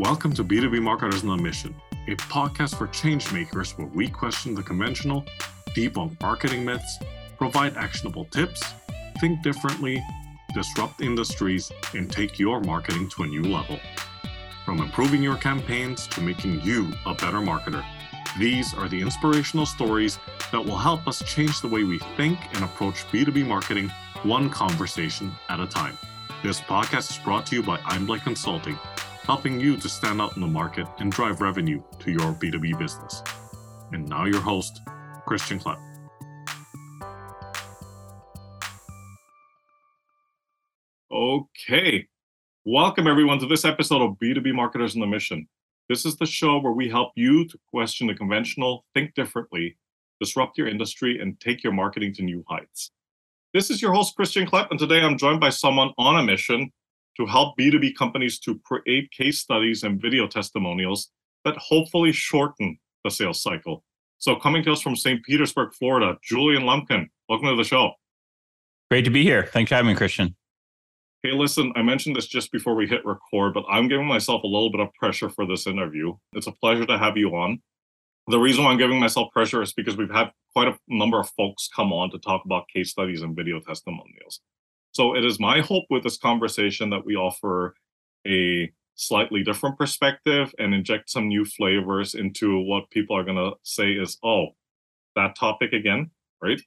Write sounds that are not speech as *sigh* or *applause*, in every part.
Welcome to B2B Marketers on a Mission, a podcast for changemakers where we question the conventional, debunk marketing myths, provide actionable tips, think differently, disrupt industries, and take your marketing to a new level. From improving your campaigns to making you a better marketer, these are the inspirational stories that will help us change the way we think and approach B2B marketing one conversation at a time. This podcast is brought to you by Einblick Consulting, helping you to stand out in the market and drive revenue to your B2B business. And now, your host, Christian Klepp. Okay. Welcome, everyone, to this episode of B2B Marketers on the Mission. This is the show where we help you to question the conventional, think differently, disrupt your industry, and take your marketing to new heights. This is your host, Christian Klepp, and today I'm joined by someone on a mission to help B2B companies to create case studies and video testimonials that hopefully shorten the sales cycle. So, coming to us from St. Petersburg, Florida, Julian Lumpkin, welcome to the show. Great to be here. Thanks for having me, Christian. Hey, listen, I mentioned this just before we hit record, but I'm giving myself a little bit of pressure for this interview. It's a pleasure to have you on. The reason why I'm giving myself pressure is because we've had quite a number of folks come on to talk about case studies and video testimonials. So it is my hope with this conversation that we offer a slightly different perspective and inject some new flavors into what people are going to say is, oh, that topic again, right?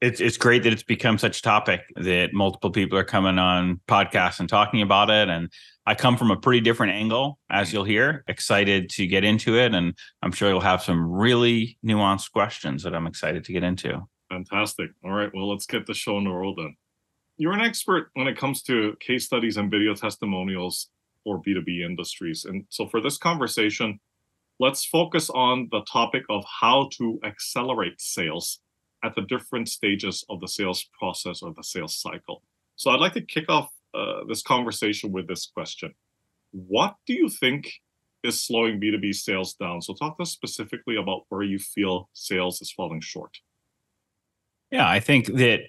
It's it's great that it's become such a topic that multiple people are coming on podcasts and talking about it. And I come from a pretty different angle, as you'll hear. Excited to get into it, and I'm sure you'll have some really nuanced questions that I'm excited to get into. Fantastic. All right, well, let's get the show on the road then. You're an expert when it comes to case studies and video testimonials for B2B industries. And so for this conversation, let's focus on the topic of how to accelerate sales at the different stages of the sales process or the sales cycle. So I'd like to kick off uh, this conversation with this question What do you think is slowing B2B sales down? So talk to us specifically about where you feel sales is falling short. Yeah, I think that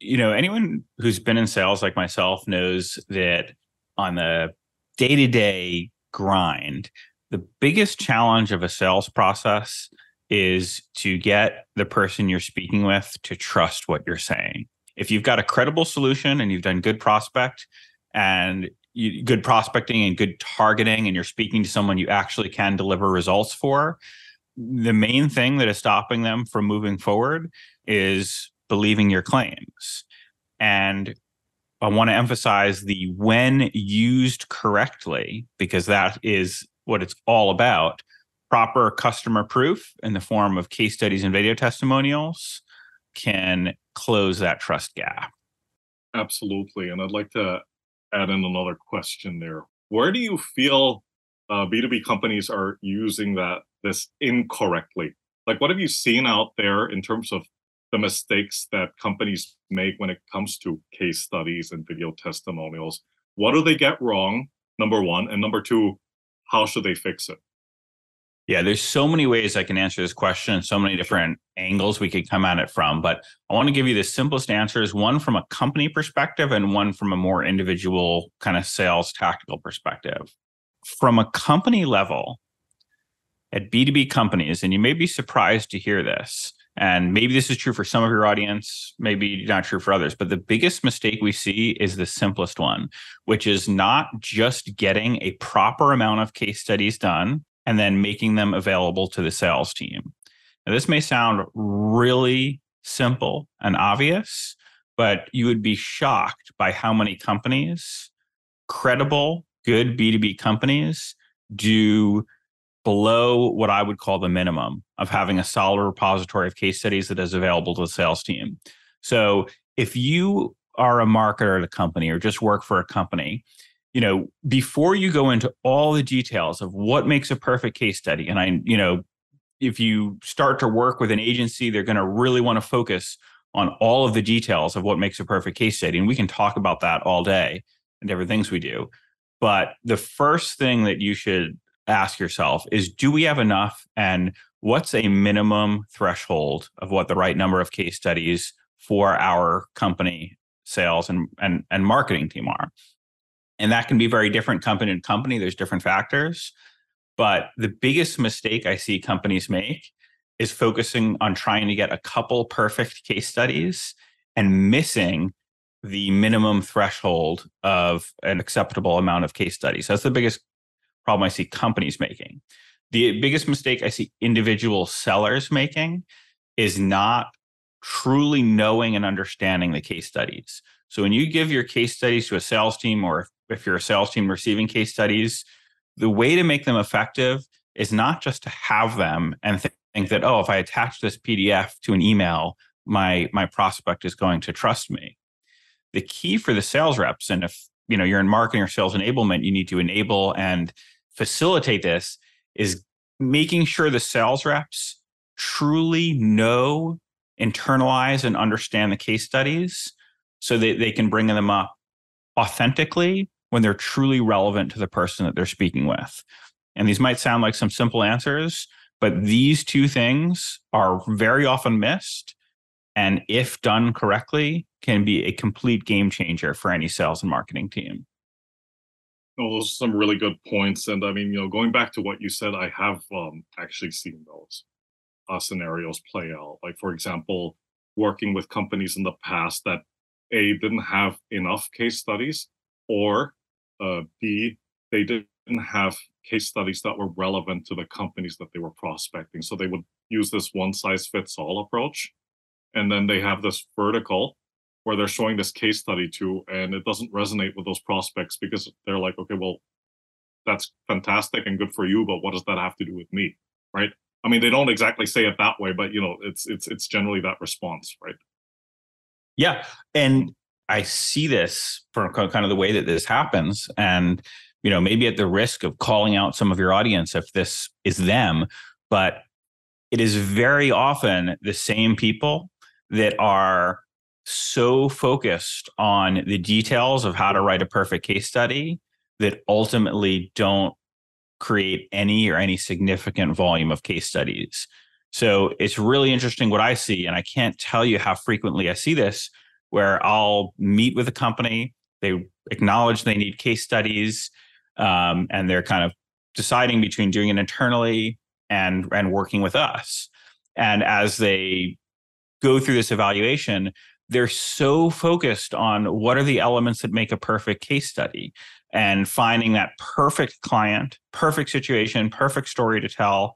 you know anyone who's been in sales like myself knows that on the day-to-day grind, the biggest challenge of a sales process is to get the person you're speaking with to trust what you're saying. If you've got a credible solution and you've done good prospect and you, good prospecting and good targeting, and you're speaking to someone you actually can deliver results for, the main thing that is stopping them from moving forward is believing your claims. And I want to emphasize the when used correctly, because that is what it's all about proper customer proof in the form of case studies and video testimonials can close that trust gap. Absolutely. And I'd like to add in another question there. Where do you feel uh, B2B companies are using that this incorrectly? Like, what have you seen out there in terms of the mistakes that companies make when it comes to case studies and video testimonials? What do they get wrong? Number one. And number two, how should they fix it? Yeah, there's so many ways I can answer this question so many different angles we could come at it from. But I want to give you the simplest answers one from a company perspective and one from a more individual kind of sales tactical perspective. From a company level, at B2B companies, and you may be surprised to hear this, and maybe this is true for some of your audience, maybe not true for others, but the biggest mistake we see is the simplest one, which is not just getting a proper amount of case studies done and then making them available to the sales team. Now, this may sound really simple and obvious, but you would be shocked by how many companies, credible, good B2B companies, do below what I would call the minimum of having a solid repository of case studies that is available to the sales team. So if you are a marketer at a company or just work for a company you know, before you go into all the details of what makes a perfect case study, and I, you know, if you start to work with an agency, they're going to really want to focus on all of the details of what makes a perfect case study. And we can talk about that all day and different things we do. But the first thing that you should ask yourself is do we have enough? And what's a minimum threshold of what the right number of case studies for our company sales and, and, and marketing team are? And that can be very different company to company. There's different factors. But the biggest mistake I see companies make is focusing on trying to get a couple perfect case studies and missing the minimum threshold of an acceptable amount of case studies. That's the biggest problem I see companies making. The biggest mistake I see individual sellers making is not truly knowing and understanding the case studies. So when you give your case studies to a sales team, or if you're a sales team receiving case studies, the way to make them effective is not just to have them and th- think that, oh, if I attach this PDF to an email, my my prospect is going to trust me. The key for the sales reps, and if you know you're in marketing or sales enablement, you need to enable and facilitate this, is making sure the sales reps truly know internalize and understand the case studies so that they can bring them up authentically when they're truly relevant to the person that they're speaking with. And these might sound like some simple answers, but these two things are very often missed. And if done correctly, can be a complete game changer for any sales and marketing team. Oh, those are some really good points. And I mean, you know, going back to what you said, I have um, actually seen those uh, scenarios play out. Like, for example, working with companies in the past that A, didn't have enough case studies, or uh, B, they didn't have case studies that were relevant to the companies that they were prospecting. So they would use this one size fits all approach. And then they have this vertical where they're showing this case study to, and it doesn't resonate with those prospects because they're like, okay, well, that's fantastic and good for you, but what does that have to do with me? Right. I mean, they don't exactly say it that way, but you know, it's it's it's generally that response, right? Yeah, and I see this from kind of the way that this happens, and you know, maybe at the risk of calling out some of your audience if this is them, but it is very often the same people that are so focused on the details of how to write a perfect case study that ultimately don't create any or any significant volume of case studies. So it's really interesting what I see. And I can't tell you how frequently I see this, where I'll meet with a company, they acknowledge they need case studies, um, and they're kind of deciding between doing it internally and and working with us. And as they go through this evaluation, they're so focused on what are the elements that make a perfect case study and finding that perfect client, perfect situation, perfect story to tell,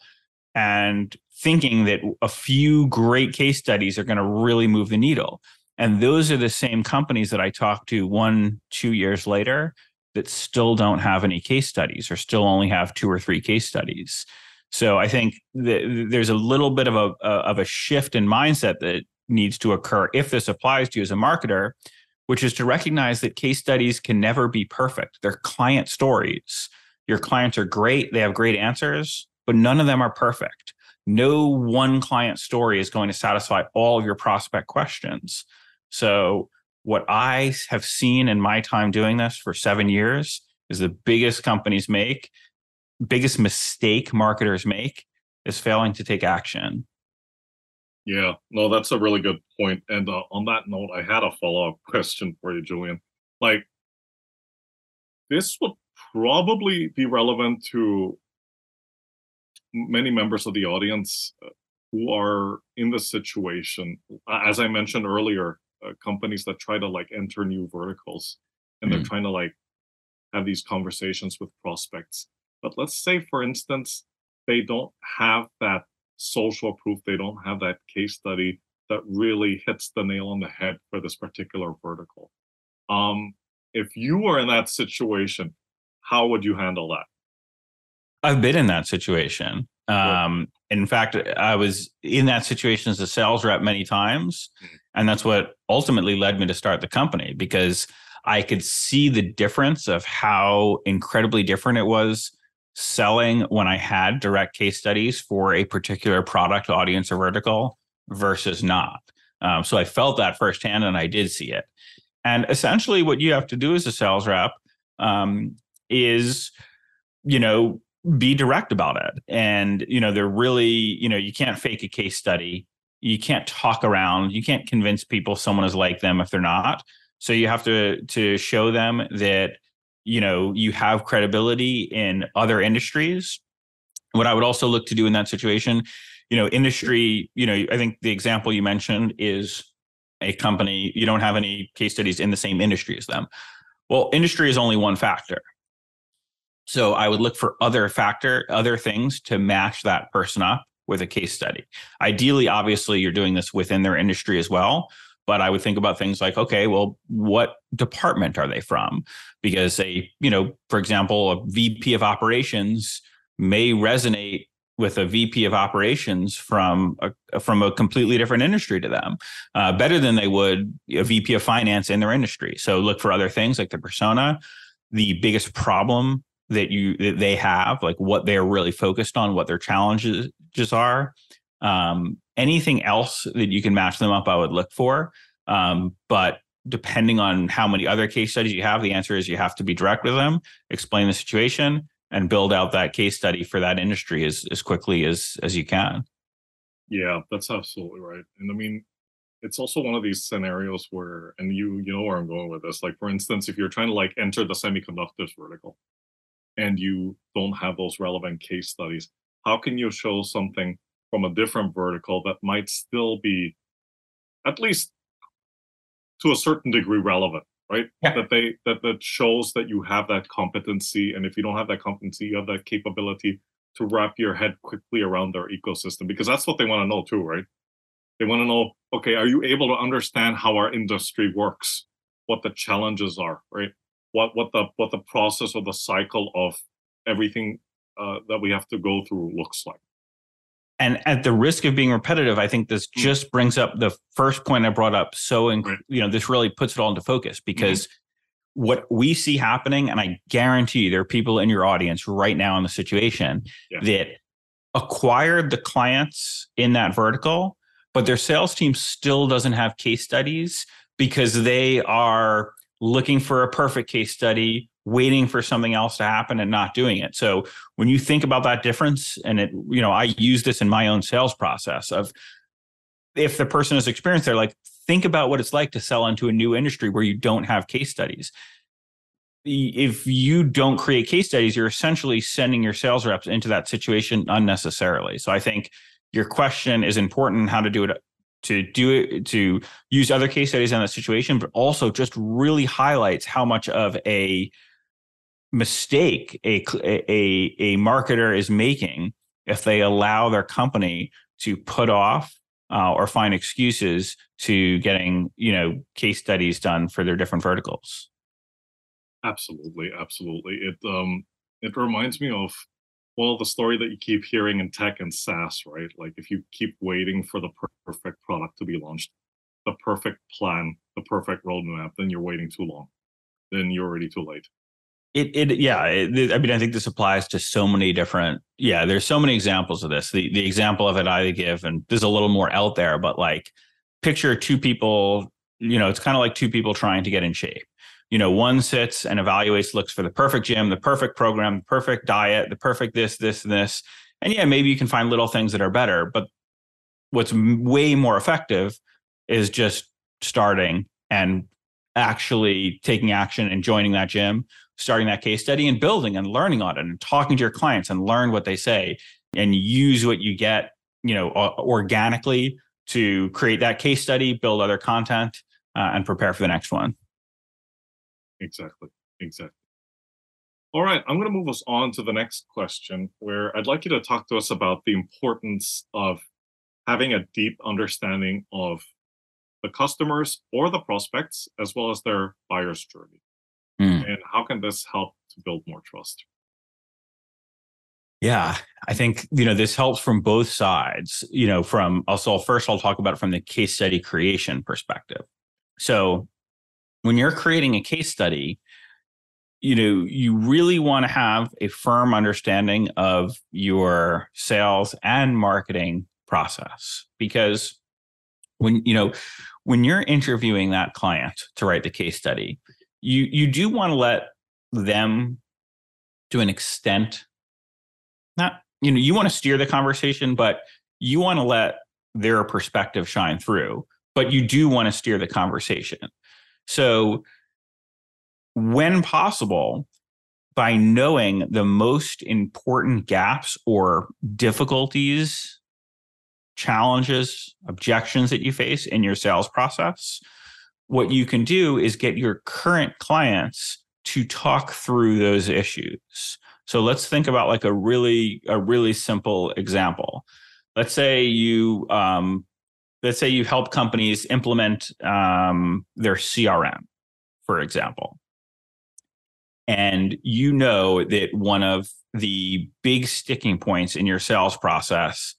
and thinking that a few great case studies are going to really move the needle. And those are the same companies that I talked to one, two years later that still don't have any case studies or still only have two or three case studies. So I think there's a little bit of a of a shift in mindset that needs to occur if this applies to you as a marketer which is to recognize that case studies can never be perfect. They're client stories. Your clients are great, they have great answers, but none of them are perfect. No one client story is going to satisfy all of your prospect questions. So, what I have seen in my time doing this for seven years is the biggest companies make, biggest mistake marketers make is failing to take action. Yeah, no, that's a really good point. And uh, on that note, I had a follow up *laughs* question for you, Julian. Like, this would probably be relevant to many members of the audience uh, who are in the situation. As I mentioned earlier, uh, companies that try to like enter new verticals and mm they're trying to like have these conversations with prospects. But let's say, for instance, they don't have that social proof. They don't have that case study that really hits the nail on the head for this particular vertical. Um, if you were in that situation, how would you handle that? I've been in that situation. Um, in fact, I was in that situation as a sales rep many times. Mm-hmm. And that's what ultimately led me to start the company because I could see the difference of how incredibly different it was selling when I had direct case studies for a particular product, audience, or vertical versus not. Um, so I felt that firsthand and I did see it. And essentially, what you have to do as a sales rep um, is, you know, be direct about it. And, you know, they're really, you know, you can't fake a case study. You can't talk around. You can't convince people someone is like them if they're not. So you have to to show them that you know you have credibility in other industries. What i would also look to do in that situation you know industry you know i think the example you mentioned is a company you don't have any case studies in the same industry as them. Well industry is only one factor. So i would look for other factor other things to match that person up with a case study. Ideally obviously you're doing this within their industry as well but I would think about things like, okay, well, what department are they from? Because a, you know, for example, a VP of operations may resonate with a VP of operations from a, from a completely different industry to them, uh, better than they would a VP of finance in their industry. So look for other things like the persona, the biggest problem that you that they have, like what they're really focused on, what their challenges are, um, anything else that you can match them up, I would look for. Um, but depending on how many other case studies you have, the answer is you have to be direct with them, explain the situation, and build out that case study for that industry as as quickly as as you can. Yeah, that's absolutely right. And I mean, it's also one of these scenarios where, and you you know where I'm going with this. Like for instance, if you're trying to like enter the semiconductors vertical, and you don't have those relevant case studies, how can you show something from a different vertical that might still be at least to a certain degree relevant right? Yeah. that they that that shows that you have that competency and if you don't have that competency you have that capability to wrap your head quickly around their ecosystem because that's what they want to know too right? They want to know okay are you able to understand how our industry works? What the challenges are right? What what the what the process or the cycle of everything uh, that we have to go through looks like and at the risk of being repetitive i think this mm. just brings up the first point i brought up so inc- you know this really puts it all into focus because mm-hmm. what we see happening and i guarantee you there are people in your audience right now in the situation yeah. that acquired the clients in that vertical but their sales team still doesn't have case studies because they are looking for a perfect case study waiting for something else to happen and not doing it. So when you think about that difference, and it, you know, I use this in my own sales process of if the person has experience there, like think about what it's like to sell into a new industry where you don't have case studies. If you don't create case studies, you're essentially sending your sales reps into that situation unnecessarily. So I think your question is important how to do it to do it to use other case studies in that situation, but also just really highlights how much of a mistake a, a, a marketer is making if they allow their company to put off uh, or find excuses to getting you know case studies done for their different verticals absolutely absolutely it um it reminds me of well the story that you keep hearing in tech and SaaS, right? Like if you keep waiting for the perfect product to be launched, the perfect plan, the perfect roadmap, then you're waiting too long. Then you're already too late. It, it yeah it, i mean i think this applies to so many different yeah there's so many examples of this. The the example of it i give and there's a little more out there but like picture two people you know it's kind of like two people trying to get in shape. You know one sits and evaluates looks for the perfect gym the perfect program the perfect diet the perfect this this and this. And yeah maybe you can find little things that are better but what's way more effective is just starting and actually taking action and joining that gym starting that case study and building and learning on it and talking to your clients and learn what they say and use what you get, you know, organically to create that case study, build other content, uh, and prepare for the next one. Exactly. Exactly. All right, I'm going to move us on to the next question where I'd like you to talk to us about the importance of having a deep understanding of the customers or the prospects as well as their buyer's journey. Mm. And how can this help to build more trust? Yeah, I think you know this helps from both sides. You know, from also first I'll talk about from the case study creation perspective. So, when you're creating a case study, you know you really want to have a firm understanding of your sales and marketing process because when you know when you're interviewing that client to write the case study you you do want to let them to an extent not you know you want to steer the conversation but you want to let their perspective shine through but you do want to steer the conversation. So when possible, by knowing the most important gaps or difficulties, challenges, objections that you face in your sales process, what you can do is get your current clients to talk through those issues. So let's think about like a really a really simple example. Let's say you um, let's say you help companies implement um, their CRM, for example, and you know that one of the big sticking points in your sales process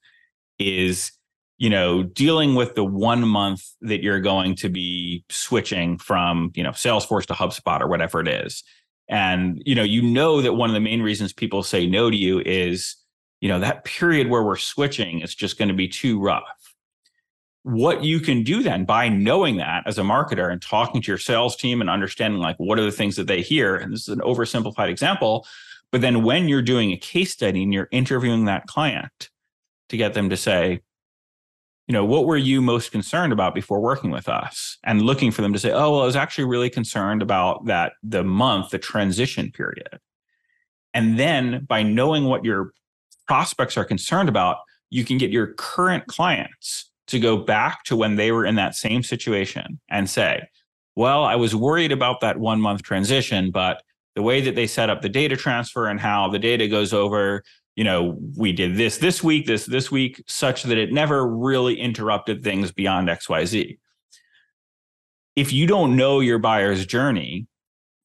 is you know dealing with the one month that you're going to be switching from you know salesforce to hubspot or whatever it is. And you know you know that one of the main reasons people say no to you is you know that period where we're switching is just going to be too rough. What you can do then by knowing that as a marketer and talking to your sales team and understanding like what are the things that they hear and this is an oversimplified example but then when you're doing a case study and you're interviewing that client to get them to say you know what were you most concerned about before working with us? And looking for them to say oh well i was actually really concerned about that the month the transition period. And then by knowing what your prospects are concerned about you can get your current clients to go back to when they were in that same situation and say, well, I was worried about that one month transition, but the way that they set up the data transfer and how the data goes over, you know, we did this this week, this this week, such that it never really interrupted things beyond XYZ. If you don't know your buyer's journey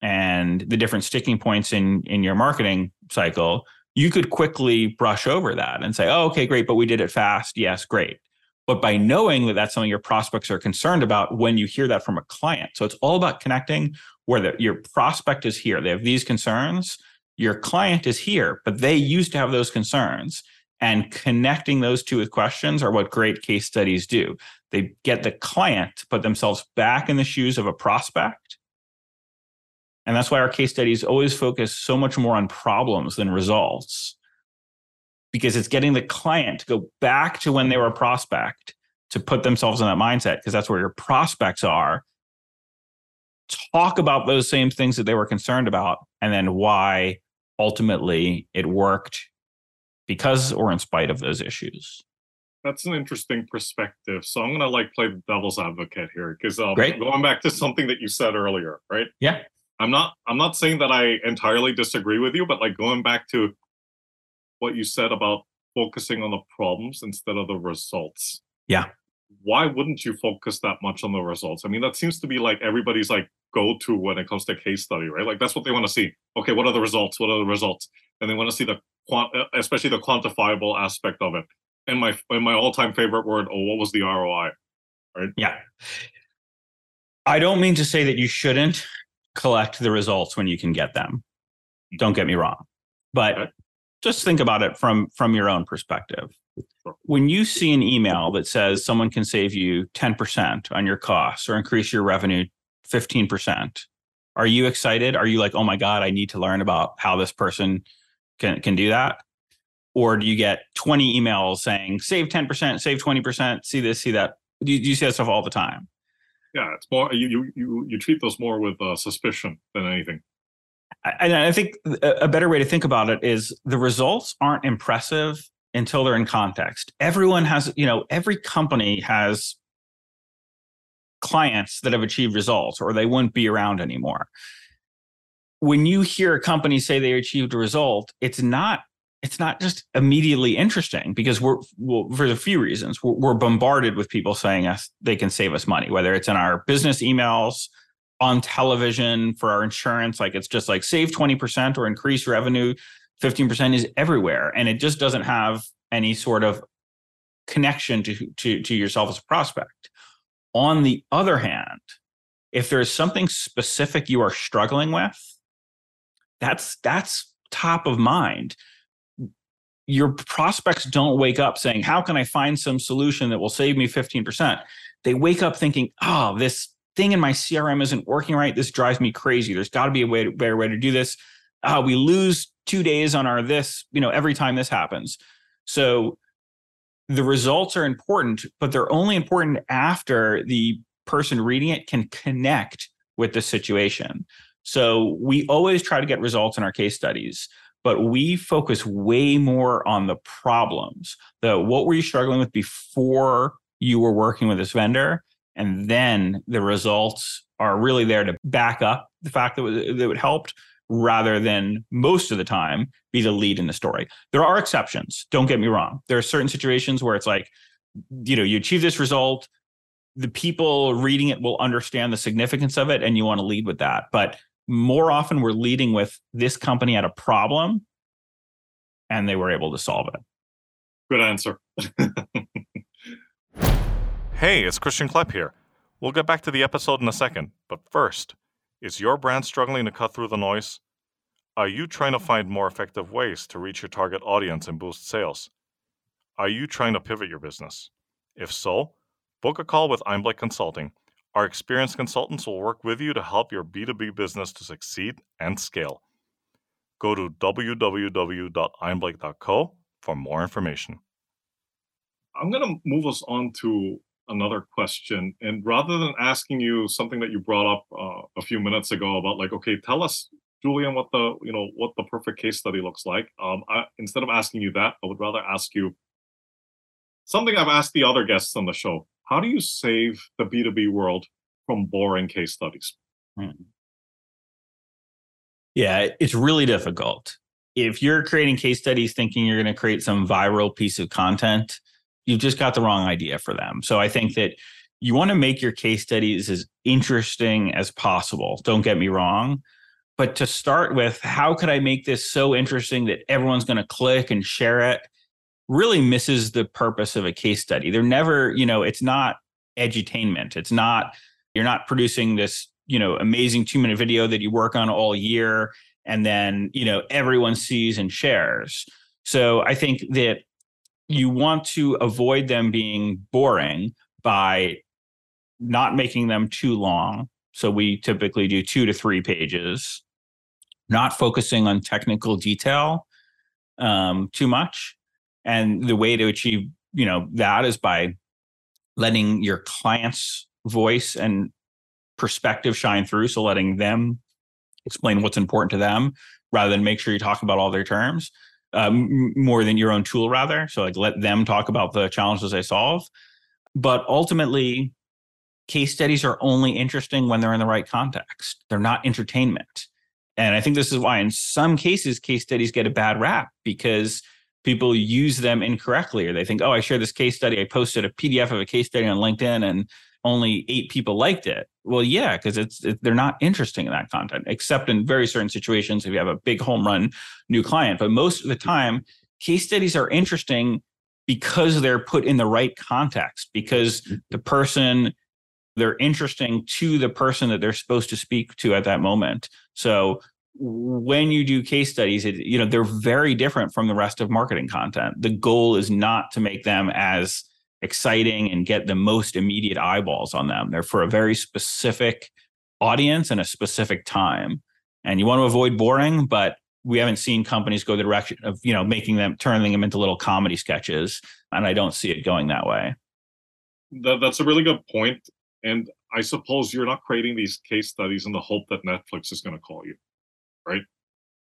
and the different sticking points in in your marketing cycle, you could quickly brush over that and say, "Oh, okay, great, but we did it fast. Yes, great." But by knowing that that's something your prospects are concerned about when you hear that from a client. So it's all about connecting where the, your prospect is here. They have these concerns. Your client is here, but they used to have those concerns. And connecting those two with questions are what great case studies do. They get the client to put themselves back in the shoes of a prospect. And that's why our case studies always focus so much more on problems than results because it's getting the client to go back to when they were a prospect to put themselves in that mindset because that's where your prospects are talk about those same things that they were concerned about and then why ultimately it worked because or in spite of those issues that's an interesting perspective so i'm going to like play the devil's advocate here because um, going back to something that you said earlier right yeah i'm not i'm not saying that i entirely disagree with you but like going back to what you said about focusing on the problems instead of the results. Yeah. Why wouldn't you focus that much on the results? I mean, that seems to be like everybody's like go to when it comes to case study, right? Like that's what they want to see. Okay, what are the results? What are the results? And they want to see the quant, uh, especially the quantifiable aspect of it. And my and my all time favorite word, oh, what was the ROI? Right? Yeah. I don't mean to say that you shouldn't collect the results when you can get them. Don't get me wrong. But okay just think about it from from your own perspective when you see an email that says someone can save you 10% on your costs or increase your revenue 15% are you excited? Are you like oh my god i need to learn about how this person can can do that? Or do you get 20 emails saying save 10% save 20% see this see that? Do you, do you see that stuff all the time? Yeah it's more you you you treat those more with uh, suspicion than anything. And I think a better way to think about it is the results aren't impressive until they're in context. Everyone has, you know, every company has clients that have achieved results or they wouldn't be around anymore. When you hear a company say they achieved a result, it's not it's not just immediately interesting because we're well, for a few reasons we're, we're bombarded with people saying us they can save us money whether it's in our business emails on television for our insurance. Like it's just like save 20% or increase revenue 15% is everywhere. And it just doesn't have any sort of connection to, to, to yourself as a prospect. On the other hand, if there's something specific you are struggling with, that's that's top of mind. Your prospects don't wake up saying, How can I find some solution that will save me 15%? They wake up thinking, Oh, this thing in my CRM isn't working right. This drives me crazy. There's got to be a way to, better way to do this. Uh, we lose two days on our this, you know, every time this happens. So the results are important, but they're only important after the person reading it can connect with the situation. So we always try to get results in our case studies, but we focus way more on the problems. The what were you struggling with before you were working with this vendor? And then the results are really there to back up the fact that, it helped rather than most of the time be the lead in the story. There are exceptions, don't get me wrong. There are certain situations where it's like, you know, you achieve this result, the people reading it will understand the significance of it and you want to lead with that. But more often we're leading with this company had a problem and they were able to solve it. Good answer. *laughs* hey, it's Christian Klepp here. We'll get back to the episode in a second, but first, is your brand struggling to cut through the noise? Are you trying to find more effective ways to reach your target audience and boost sales? Are you trying to pivot your business? If so, book a call with Einblick Consulting. Our experienced consultants will work with you to help your B2B business to succeed and scale. Go to www.einblick.co for more information. I'm going to move us on to another question. And rather than asking you something that you brought up uh, a few minutes ago about like, okay, tell us, Julian, what the you know what the perfect case study looks like. Um, I, instead of asking you that, I would rather ask you something I've asked the other guests on the show. How do you save the B2B world from boring case studies? Hmm. Yeah, it's really difficult. If you're creating case studies thinking you're going to create some viral piece of content, you've just got the wrong idea for them. So I think that you want to make your case studies as interesting as possible. Don't get me wrong. But to start with, how could I make this so interesting that everyone's going to click and share it? Really misses the purpose of a case study. They're never, you know, it's not edutainment. It's not, you're not producing this, you know, amazing two minute video that you work on all year and then, you know, everyone sees and shares. So I think that you want to avoid them being boring by not making them too long. So we typically do two to three pages, not focusing on technical detail um, too much. And the way to achieve, you know, that is by letting your client's voice and perspective shine through. So letting them explain what's important to them rather than make sure you talk about all their terms um, more than your own tool rather. So like let them talk about the challenges they solve. But ultimately case studies are only interesting when they're in the right context. They're not entertainment. And i think this is why in some cases case studies get a bad rap because people use them incorrectly or they think oh i shared this case study. I posted a pdf of a case study on linkedin and only eight people liked it. Well, yeah, because it's it, they're not interesting in that content, except in very certain situations if you have a big home run new client. But most of the time, case studies are interesting because they're put in the right context, because the person they're interesting to the person that they're supposed to speak to at that moment. So when you do case studies, it, you know they're very different from the rest of marketing content. The goal is not to make them as exciting and get the most immediate eyeballs on them. They're for a very specific audience and a specific time. And you want to avoid boring, but we haven't seen companies go the direction of, you know, making them turning them into little comedy sketches. And I don't see it going that way. That, that's a really good point. And I suppose you're not creating these case studies in the hope that Netflix is going to call you, right?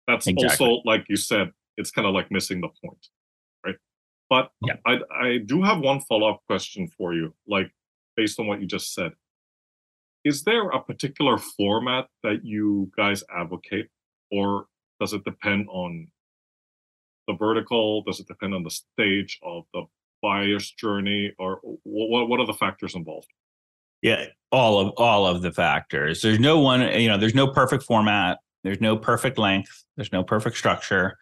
That's exactly. also, like you said, it's kind of like missing the point. But yeah. I, I do have one follow up question for you, like based on what you just said. Is there a particular format that you guys advocate, or does it depend on the vertical? Does it depend on the stage of the buyer's journey, or what, what are the factors involved? Yeah, all of all of the factors. There's no one, you know, there's no perfect format. There's no perfect length. There's no perfect structure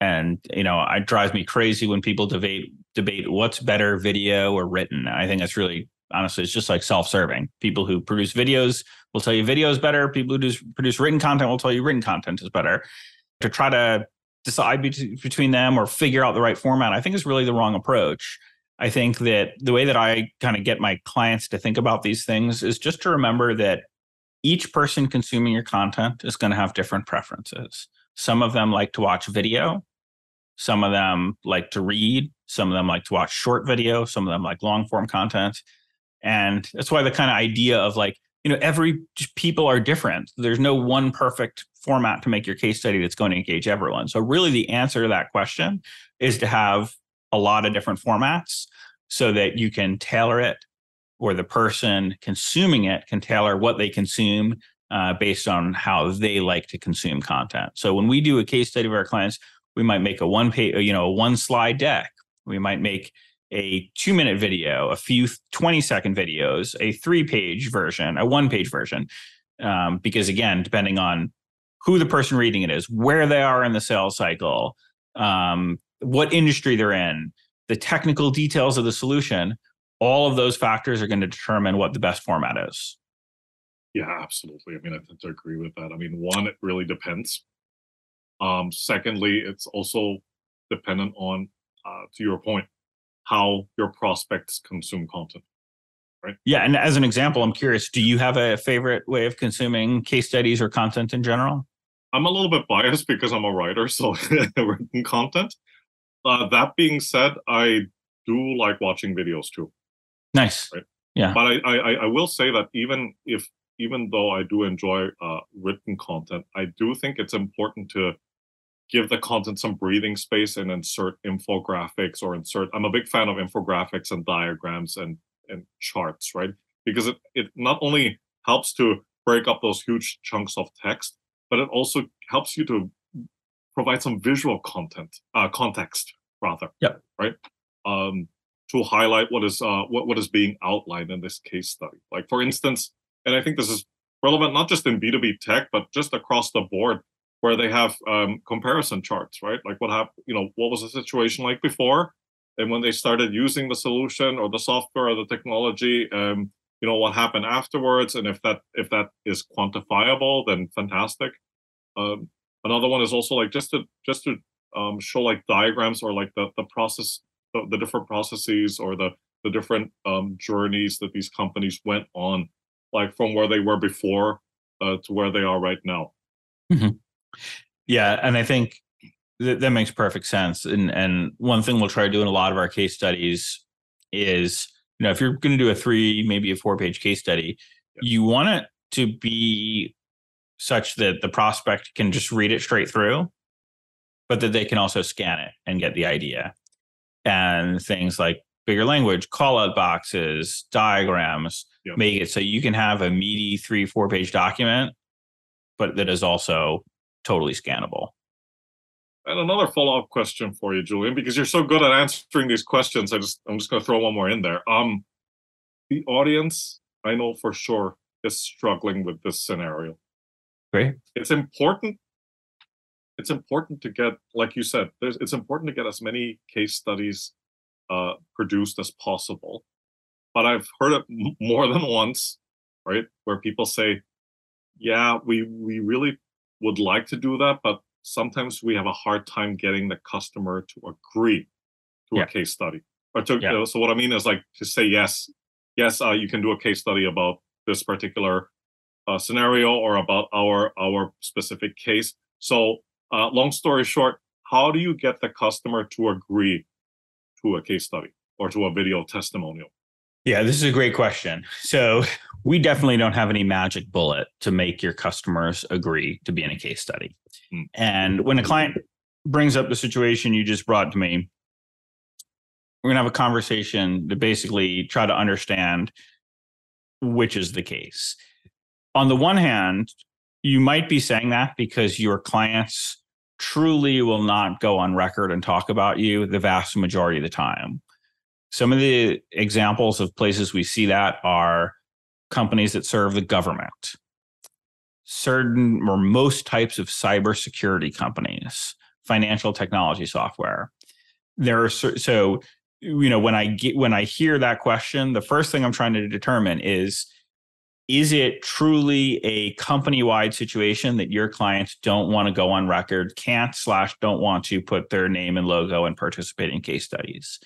and you know it drives me crazy when people debate debate what's better video or written. I think that's really honestly it's just like self-serving. People who produce videos will tell you video is better. People who produce written content will tell you written content is better. To try to decide between them or figure out the right format i think is really the wrong approach. I think that the way that i kind of get my clients to think about these things is just to remember that each person consuming your content is going to have different preferences. Some of them like to watch video some of them like to read, some of them like to watch short video, some of them like long form content. And that's why the kind of idea of like you know every people are different. There's no one perfect format to make your case study that's going to engage everyone. So really the answer to that question is to have a lot of different formats so that you can tailor it or the person consuming it can tailor what they consume uh, based on how they like to consume content. So when we do a case study of our clients we might make a one page you know a one slide deck we might make a two minute video, a few 20 second videos, a three page version, a one page version. Um, because again, depending on who the person reading it is, where they are in the sales cycle, um, what industry they're in, the technical details of the solution, all of those factors are going to determine what the best format is. Yeah, absolutely. I mean, I tend to agree with that. I mean, one, it really depends. Um, secondly, it's also dependent on, uh, to your point, how your prospects consume content. Right. Yeah. And as an example, I'm curious, do you have a favorite way of consuming case studies or content in general? I'm a little bit biased because I'm a writer, so *laughs* written content. Uh, that being said, I do like watching videos too. Nice. Right. Yeah. But I, I, I will say that even if even though I do enjoy uh, written content, I do think it's important to give the content some breathing space and insert infographics or insert i'm a big fan of infographics and diagrams and and charts right? Because it, it not only helps to break up those huge chunks of text but it also helps you to provide some visual content uh, context rather yeah right? Um to highlight what is uh what, what is being outlined in this case study. Like for instance and i think this is relevant not just in b2b tech but just across the board where they have um, comparison charts, right? Like what happened, you know, what was the situation like before, and when they started using the solution or the software or the technology, um, you know, what happened afterwards, and if that if that is quantifiable, then fantastic. Um, another one is also like just to just to um, show like diagrams or like the the process, the, the different processes or the the different um, journeys that these companies went on, like from where they were before uh, to where they are right now. Mm-hmm. Yeah, and I think that, that makes perfect sense. And and one thing we'll try to do in a lot of our case studies is, you know, if you're going to do a three, maybe a four page case study, you want it to be such that the prospect can just read it straight through, but that they can also scan it and get the idea. And things like bigger language, call out boxes, diagrams, yep. make it so you can have a meaty three, four page document, but that is also totally scannable. And another follow-up question for you, Julian, because you're so good at answering these questions. I just I'm just gonna throw one more in there. Um the audience, I know for sure, is struggling with this scenario. Great. It's important. It's important to get, like you said, there's it's important to get as many case studies uh, produced as possible. But I've heard it m- more than once, right, where people say, "Yeah, we we really would like to do that, but sometimes we have a hard time getting the customer to agree to yeah. a case study. Or to, yeah. so what I mean is like to say yes, yes, uh, you can do a case study about this particular uh, scenario or about our our specific case. So uh, long story short, how do you get the customer to agree to a case study or to a video testimonial? Yeah, this is a great question. So we definitely don't have any magic bullet to make your customers agree to be in a case study. Mm. And when a client brings up the situation you just brought to me, we're going to have a conversation to basically try to understand which is the case. On the one hand, you might be saying that because your clients truly will not go on record and talk about you the vast majority of the time. Some of the examples of places we see that are companies that serve the government, certain or most types of cybersecurity companies, financial technology software. There are so you know when I get when I hear that question, the first thing I'm trying to determine is is it truly a company-wide situation that your clients don't want to go on record, can't slash don't want to put their name and logo and participate in case studies?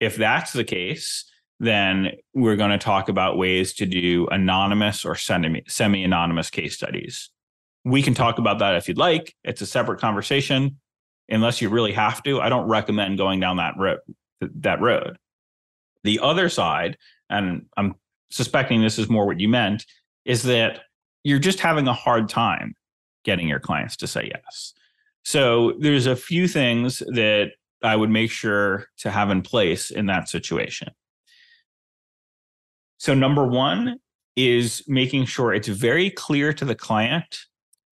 If that's the case, then we're going to talk about ways to do anonymous or semi anonymous case studies. We can talk about that if you'd like. It's a separate conversation. Unless you really have to, I don't recommend going down that road. That road. The other side, and I'm suspecting this is more what you meant, is that you're just having a hard time getting your clients to say yes. So there's a few things that I would make sure to have in place in that situation. So, number one is making sure it's very clear to the client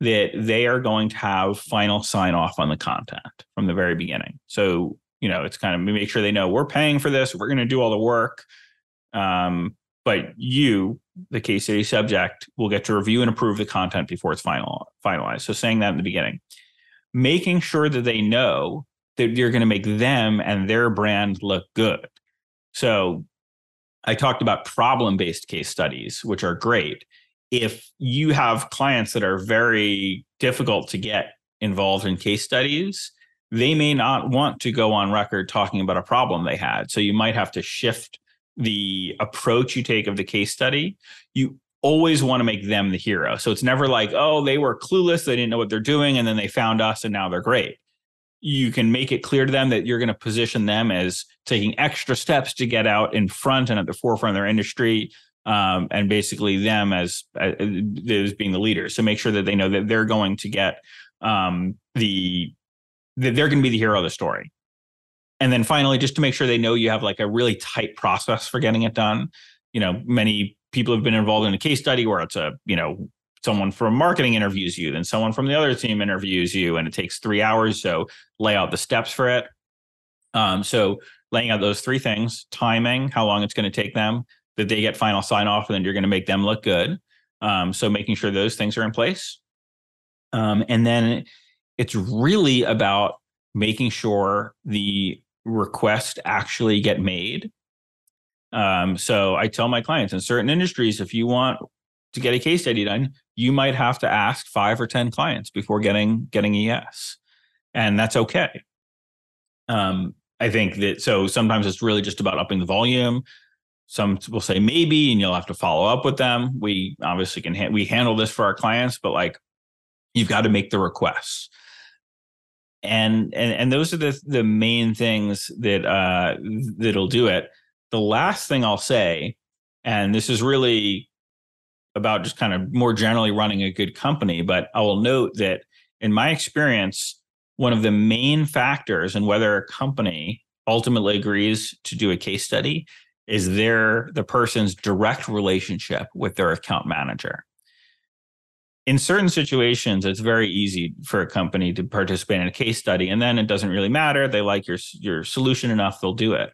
that they are going to have final sign off on the content from the very beginning. So, you know, it's kind of make sure they know we're paying for this, we're going to do all the work. Um, but you, the case study subject, will get to review and approve the content before it's final finalized. So saying that in the beginning, making sure that they know that you're going to make them and their brand look good. So I talked about problem based case studies, which are great. If you have clients that are very difficult to get involved in case studies, they may not want to go on record talking about a problem they had. So you might have to shift the approach you take of the case study. You always want to make them the hero. So it's never like, oh, they were clueless, they didn't know what they're doing, and then they found us and now they're great. You can make it clear to them that you're going to position them as taking extra steps to get out in front and at the forefront of their industry, um, and basically them as, as being the leaders. So make sure that they know that they're going to get um, the that they're going to be the hero of the story. And then finally, just to make sure they know you have like a really tight process for getting it done. You know, many people have been involved in a case study where it's a, you know, someone from marketing interviews you, then someone from the other team interviews you, and it takes three hours. So lay out the steps for it. Um, so laying out those three things: timing, how long it's going to take them, that they get final sign off, and then you're going to make them look good. Um, so making sure those things are in place. Um, and then it's really about making sure the requests actually get made. Um, so I tell my clients in certain industries, if you want to get a case study done, you might have to ask five or 10 clients before getting getting a yes. And that's okay. Um, I think that so sometimes it's really just about upping the volume. Some will say maybe, and you'll have to follow up with them. We obviously can ha- we handle this for our clients, but like you've got to make the requests and and and those are the the main things that uh that'll do it the last thing i'll say and this is really about just kind of more generally running a good company but i will note that in my experience one of the main factors in whether a company ultimately agrees to do a case study is their the person's direct relationship with their account manager in certain situations, it's very easy for a company to participate in a case study, and then it doesn't really matter. They like your your solution enough, they'll do it.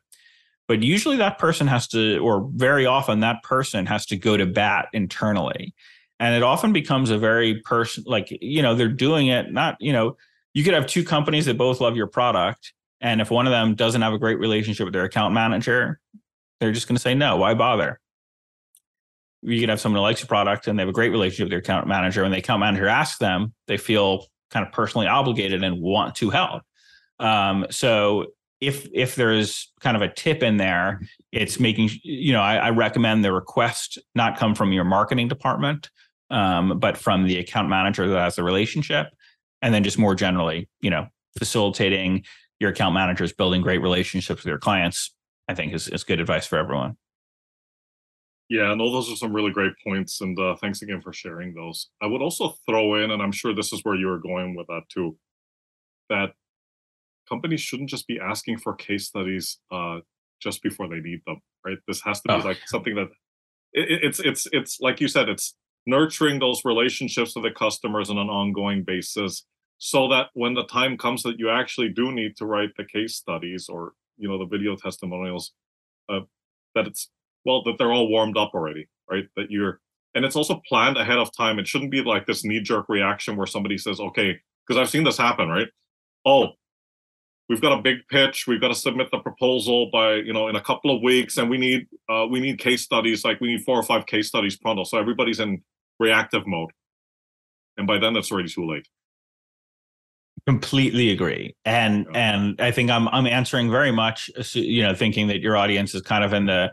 But usually, that person has to, or very often, that person has to go to bat internally, and it often becomes a very person like you know they're doing it not you know you could have two companies that both love your product, and if one of them doesn't have a great relationship with their account manager, they're just going to say no. Why bother? you could have someone who likes your product and they have a great relationship with their account manager. And the account manager asks them, they feel kind of personally obligated and want to help. Um, so if if there's kind of a tip in there, it's making you know I, I recommend the request not come from your marketing department, um, but from the account manager that has the relationship, and then just more generally, you know, facilitating your account managers building great relationships with your clients. I think is is good advice for everyone. Yeah, and no, those are some really great points, and uh, thanks again for sharing those. I would also throw in, and I'm sure this is where you were going with that too, that companies shouldn't just be asking for case studies uh, just before they need them, right? This has to be oh. like something that it, it's it's it's like you said, it's nurturing those relationships with the customers on an ongoing basis, so that when the time comes that you actually do need to write the case studies or you know the video testimonials, uh, that it's well that they're all warmed up already right that you're and it's also planned ahead of time it shouldn't be like this knee jerk reaction where somebody says okay because i've seen this happen right oh we've got a big pitch we've got to submit the proposal by you know in a couple of weeks and we need uh, we need case studies like we need four or five case studies pronto so everybody's in reactive mode and by then it's already too late completely agree and yeah. and i think i'm i'm answering very much you know thinking that your audience is kind of in the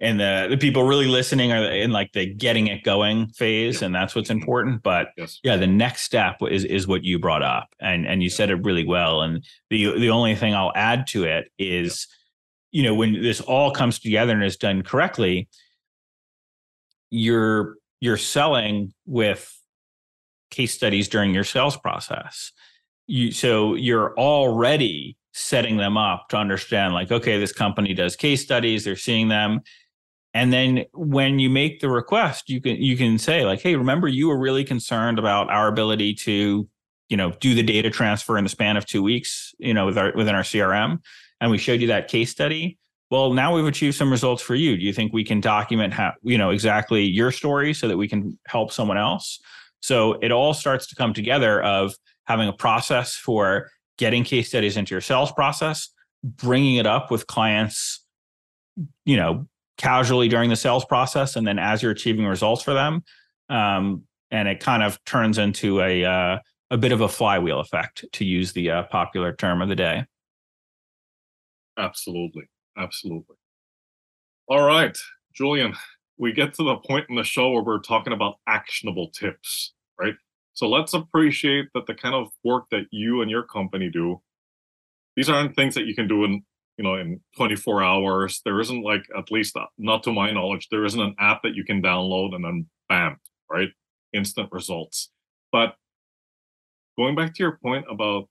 and the the people really listening are in like the getting it going phase and that's what's important but yes. yeah the next step is is what you brought up and and you said it really well and the the only thing I'll add to it is you know when this all comes together and is done correctly you're you're selling with case studies during your sales process. You, so you're already setting them up to understand like okay this company does case studies they're seeing them and then when you make the request you can you can say like hey remember you were really concerned about our ability to you know do the data transfer in the span of 2 weeks you know with our within our CRM and we showed you that case study? Well now we've achieved some results for you. Do you think we can document how you know exactly your story so that we can help someone else? So it all starts to come together of having a process for getting case studies into your sales process, bringing it up with clients, you know, casually during the sales process, and then as you're achieving results for them, um, and it kind of turns into a uh, a bit of a flywheel effect, to use the uh, popular term of the day. Absolutely, absolutely. All right, Julian, we get to the point in the show where we're talking about actionable tips, right? So let's appreciate that the kind of work that you and your company do, these aren't things that you can do in you know in 24 hours. There isn't like at least uh, not to my knowledge, there isn't an app that you can download and then bam, right? Instant results. But going back to your point about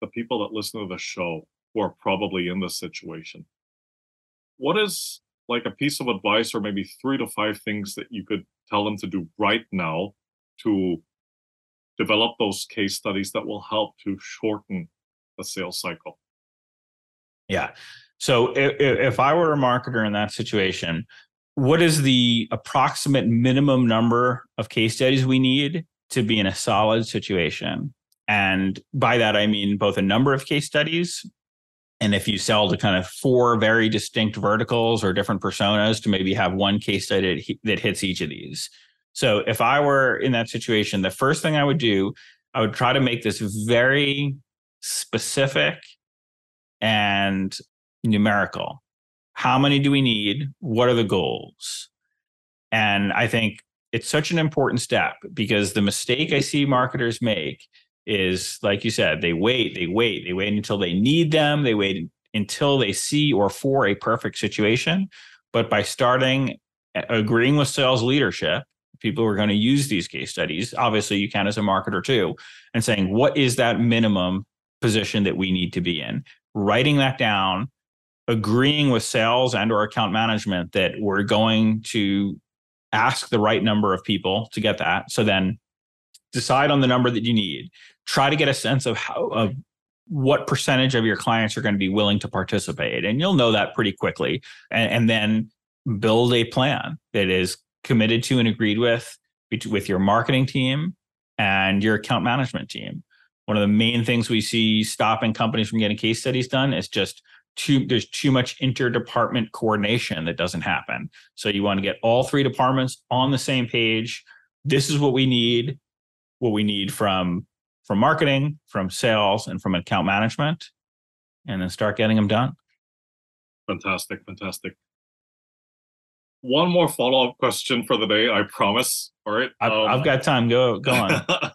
the people that listen to the show who are probably in this situation, what is like a piece of advice or maybe three to five things that you could tell them to do right now to develop those case studies that will help to shorten the sales cycle. Yeah. So if, if I were a marketer in that situation, what is the approximate minimum number of case studies we need to be in a solid situation? And by that, I mean both a number of case studies. And if you sell to kind of four very distinct verticals or different personas, to maybe have one case study that hits each of these. So if I were in that situation, the first thing I would do, I would try to make this very specific and numerical. How many do we need? What are the goals? And I think it's such an important step because the mistake I see marketers make is like you said, they wait, they wait, they wait until they need them, they wait until they see or for a perfect situation. But by starting agreeing with sales leadership people who are going to use these case studies obviously you can as a marketer too and saying what is that minimum position that we need to be in writing that down agreeing with sales and or account management that we're going to ask the right number of people to get that. So then decide on the number that you need. Try to get a sense of how of what percentage of your clients are going to be willing to participate and you'll know that pretty quickly. And, and then build a plan that is committed to and agreed with with your marketing team and your account management team. One of the main things we see stopping companies from getting case studies done is just too there's too much interdepartment coordination that doesn't happen. So you want to get all three departments on the same page. This is what we need. What we need from from marketing, from sales, and from account management, and then start getting them done. Fantastic, fantastic one more follow up question for the day. I promise. All right. I've, um, I've got time. Go go on. *laughs*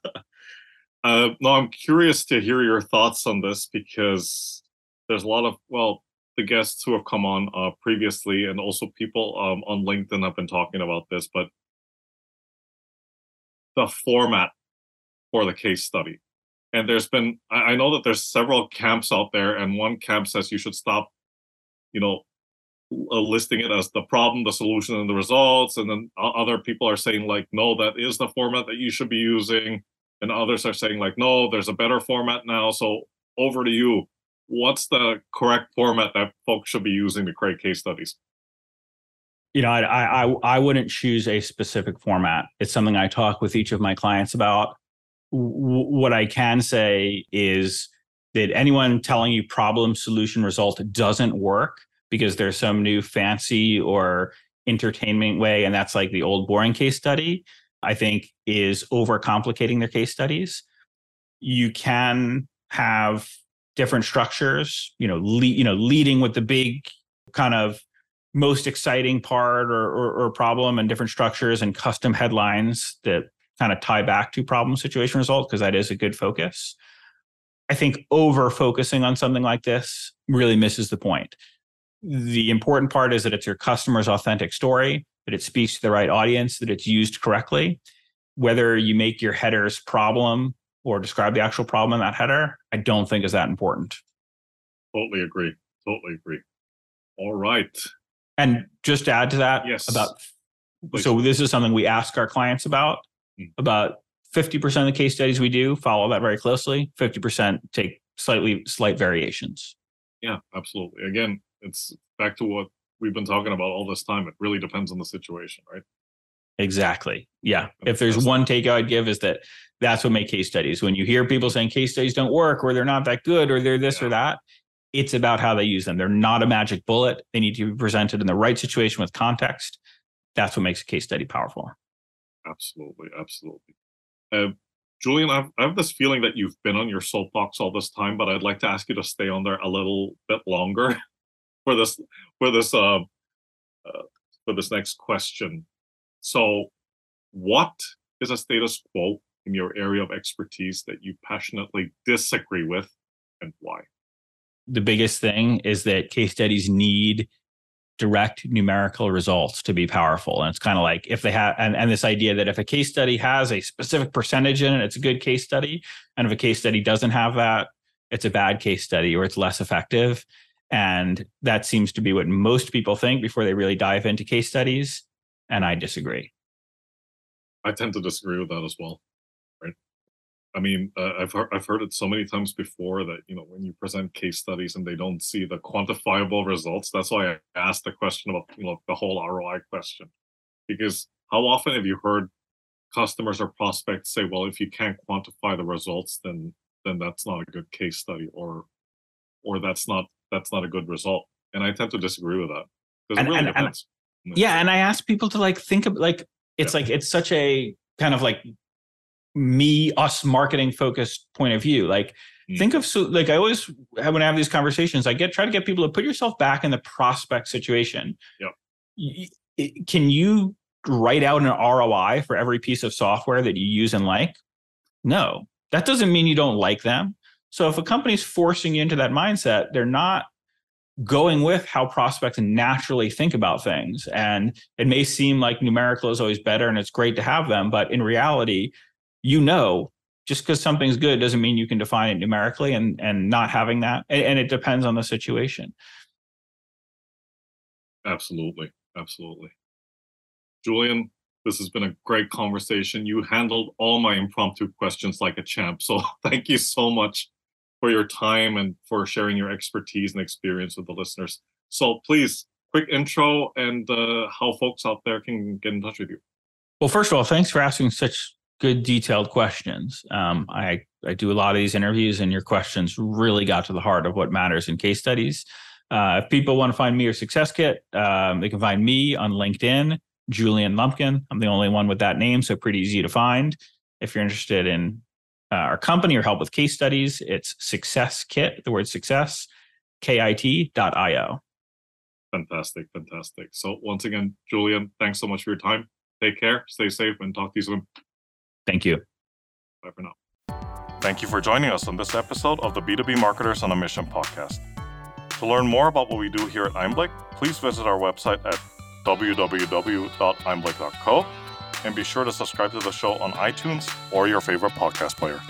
uh, no, I'm curious to hear your thoughts on this because there's a lot of well, the guests who have come on uh, previously, and also people um, on LinkedIn have been talking about this, but the format for the case study. And there's been, I know that there's several camps out there, and one camp says you should stop, you know, uh, listing it as the problem, the solution, and the results. And then other people are saying like, no, that is the format that you should be using. And others are saying like, no, there's a better format now. So over to you. What's the correct format that folks should be using to create case studies? You know, I I I wouldn't choose a specific format. It's something I talk with each of my clients about. what I can say is that anyone telling you problem, solution, result doesn't work because there's some new fancy or entertainment way and that's like the old boring case study i think is overcomplicating their case studies. You can have different structures you know le- you know leading with the big kind of most exciting part or, or, or problem and different structures and custom headlines that kind of tie back to problem situation result because that is a good focus. I think over focusing on something like this really misses the point. The important part is that it's your customer's authentic story that it speaks to the right audience, that it's used correctly. Whether you make your headers problem or describe the actual problem in that header, I don't think is that important. Totally agree. Totally agree. All right. And just to add to that, Yes. about Please. so this is something we ask our clients about. Mm. About 50% of the case studies we do follow that very closely. 50% take slightly slight variations. Yeah, absolutely. Again, it's back to what we've been talking about all this time. It really depends on the situation, right? Exactly. Yeah. If there's one take I'd give is that that's what make case studies. When you hear people saying case studies don't work or they're not that good or they're this or that, it's about how they use them. They're not a magic bullet. They need to be presented in the right situation with context. That's what makes a case study powerful. Absolutely, absolutely. Uh, Julian, I've, I have this feeling that you've been on your soapbox all this time, but I'd like to ask you to stay on there a little bit longer *laughs* for this for this uh, uh, for this next question. So, what is a status quo in your area of expertise that you passionately disagree with, and why? the biggest thing is that case studies need direct numerical results to be powerful. And it's kind of like if they have, and, and this idea that if a case study has a specific percentage in it, it's a good case study. And if a case study doesn't have that, it's a bad case study or it's less effective. And that seems to be what most people think before they really dive into case studies. And I disagree. I tend to disagree with that as well. Right. I mean, uh, I've heard I've heard it so many times before that you know when you present case studies and they don't see the quantifiable results. That's why I asked the question about you know the whole ROI question, because how often have you heard customers or prospects say, "Well, if you can't quantify the results, then then that's not a good case study," or or that's not that's not a good result. And I tend to disagree with that. And- really and- and- Yeah, and I ask people to like think of like it's like it's such a kind of like me us marketing focused point of view. Like Mm. think of so like I always when I have these conversations, I get try to get people to put yourself back in the prospect situation. Yeah. Can you write out an ROI for every piece of software that you use and like? No, that doesn't mean you don't like them. So if a company's forcing you into that mindset, they're not going with how prospects naturally think about things. And it may seem like numerical is always better and it's great to have them, but in reality, you know, just because something's good doesn't mean you can define it numerically and and not having that. And, and it depends on the situation. Absolutely. Absolutely. Julian, this has been a great conversation. You handled all my impromptu questions like a champ. So *laughs* thank you so much for your time and for sharing your expertise and experience with the listeners. So please, quick intro and uh, how folks out there can get in touch with you. Well, first of all, thanks for asking such good detailed questions. Um, I I do a lot of these interviews, and your questions really got to the heart of what matters in case studies. Uh, if people want to find me or SuccessKit, um, they can find me on LinkedIn, Julian Lumpkin. I'm the only one with that name, so pretty easy to find. If you're interested in uh, our company or help with case studies, it's SuccessKit, the word success, kit.io. Fantastic. Fantastic. So once again, Julian, thanks so much for your time. Take care, stay safe, and talk to you soon. Thank you. Bye for now. Thank you for joining us on this episode of the B2B Marketers on a Mission podcast. To learn more about what we do here at Einblick, please visit our website at www.einblick.co and be sure to subscribe to the show on iTunes or your favorite podcast player.